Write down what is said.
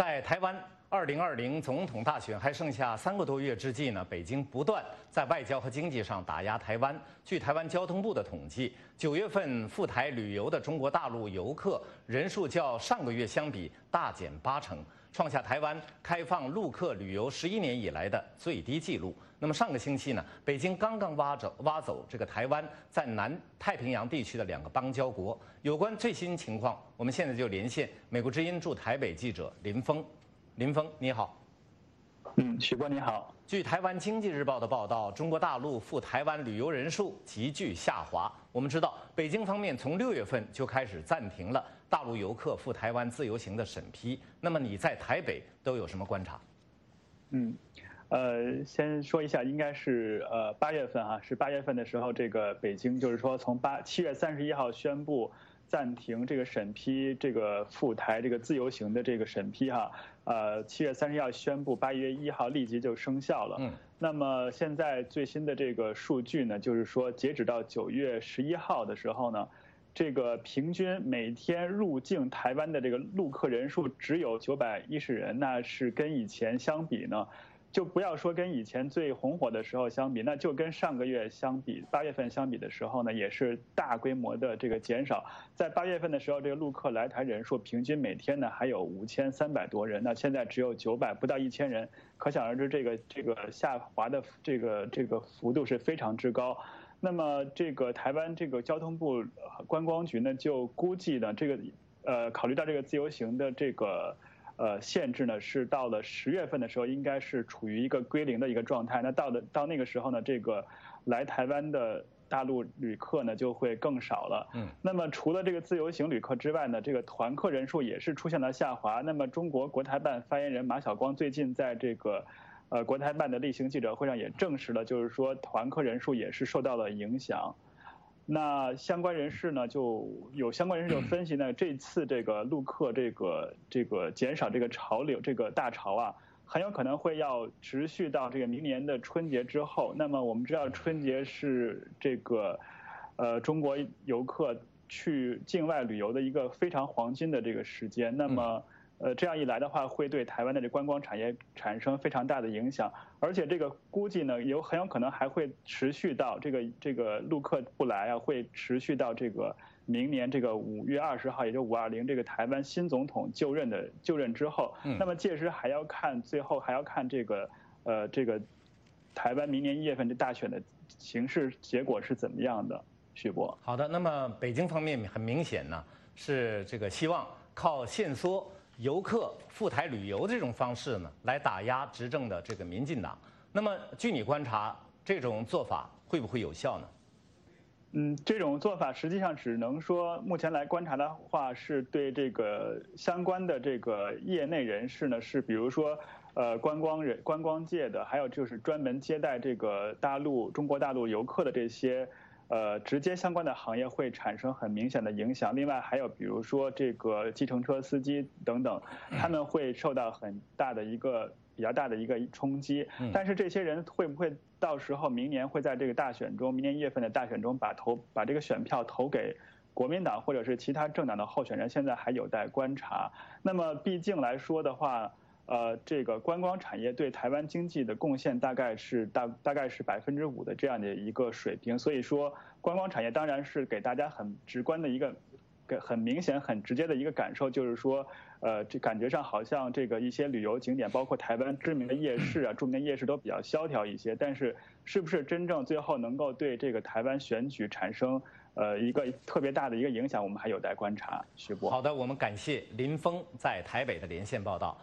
在台湾二零二零总统大选还剩下三个多月之际呢，北京不断在外交和经济上打压台湾。据台湾交通部的统计，九月份赴台旅游的中国大陆游客人数较上个月相比大减八成。创下台湾开放陆客旅游十一年以来的最低纪录。那么上个星期呢，北京刚刚挖走挖走这个台湾在南太平洋地区的两个邦交国。有关最新情况，我们现在就连线美国之音驻台北记者林峰。林峰，你好。嗯，许波你好。据台湾经济日报的报道，中国大陆赴台湾旅游人数急剧下滑。我们知道，北京方面从六月份就开始暂停了大陆游客赴台湾自由行的审批。那么你在台北都有什么观察？嗯，呃，先说一下，应该是呃八月份啊，是八月份的时候，这个北京就是说从八七月三十一号宣布。暂停这个审批，这个赴台这个自由行的这个审批哈，呃，七月三十一号宣布，八月一号立即就生效了。嗯，那么现在最新的这个数据呢，就是说截止到九月十一号的时候呢，这个平均每天入境台湾的这个陆客人数只有九百一十人，那是跟以前相比呢。就不要说跟以前最红火的时候相比，那就跟上个月相比，八月份相比的时候呢，也是大规模的这个减少。在八月份的时候，这个陆客来台人数平均每天呢还有五千三百多人，那现在只有九百不到一千人，可想而知这个这个下滑的这个这个幅度是非常之高。那么这个台湾这个交通部观光局呢就估计呢这个呃考虑到这个自由行的这个。呃，限制呢是到了十月份的时候，应该是处于一个归零的一个状态。那到的到那个时候呢，这个来台湾的大陆旅客呢就会更少了。嗯。那么除了这个自由行旅客之外呢，这个团客人数也是出现了下滑。那么中国国台办发言人马晓光最近在这个呃国台办的例行记者会上也证实了，就是说团客人数也是受到了影响。那相关人士呢，就有相关人士就分析呢，这次这个陆客这个这个减少这个潮流这个大潮啊，很有可能会要持续到这个明年的春节之后。那么我们知道春节是这个，呃，中国游客去境外旅游的一个非常黄金的这个时间。那么。呃，这样一来的话，会对台湾的这观光产业产生非常大的影响，而且这个估计呢，有很有可能还会持续到这个这个陆客不来啊，会持续到这个明年这个五月二十号，也就五二零这个台湾新总统就任的就任之后。那么届时还要看最后还要看这个呃这个台湾明年一月份这大选的形势结果是怎么样的，徐博。好的，那么北京方面很明显呢，是这个希望靠限缩。游客赴台旅游这种方式呢，来打压执政的这个民进党。那么，据你观察，这种做法会不会有效呢？嗯，这种做法实际上只能说，目前来观察的话，是对这个相关的这个业内人士呢，是比如说，呃，观光人、观光界的，还有就是专门接待这个大陆、中国大陆游客的这些。呃，直接相关的行业会产生很明显的影响。另外还有比如说这个计程车司机等等，他们会受到很大的一个比较大的一个冲击。但是这些人会不会到时候明年会在这个大选中，明年一月份的大选中把投把这个选票投给国民党或者是其他政党的候选人，现在还有待观察。那么毕竟来说的话。呃，这个观光产业对台湾经济的贡献大概是大大概是百分之五的这样的一个水平，所以说观光产业当然是给大家很直观的一个，给很明显很直接的一个感受，就是说，呃，这感觉上好像这个一些旅游景点，包括台湾知名的夜市啊，著名的夜市都比较萧条一些，但是是不是真正最后能够对这个台湾选举产生呃一个特别大的一个影响，我们还有待观察。徐博，好的，我们感谢林峰在台北的连线报道。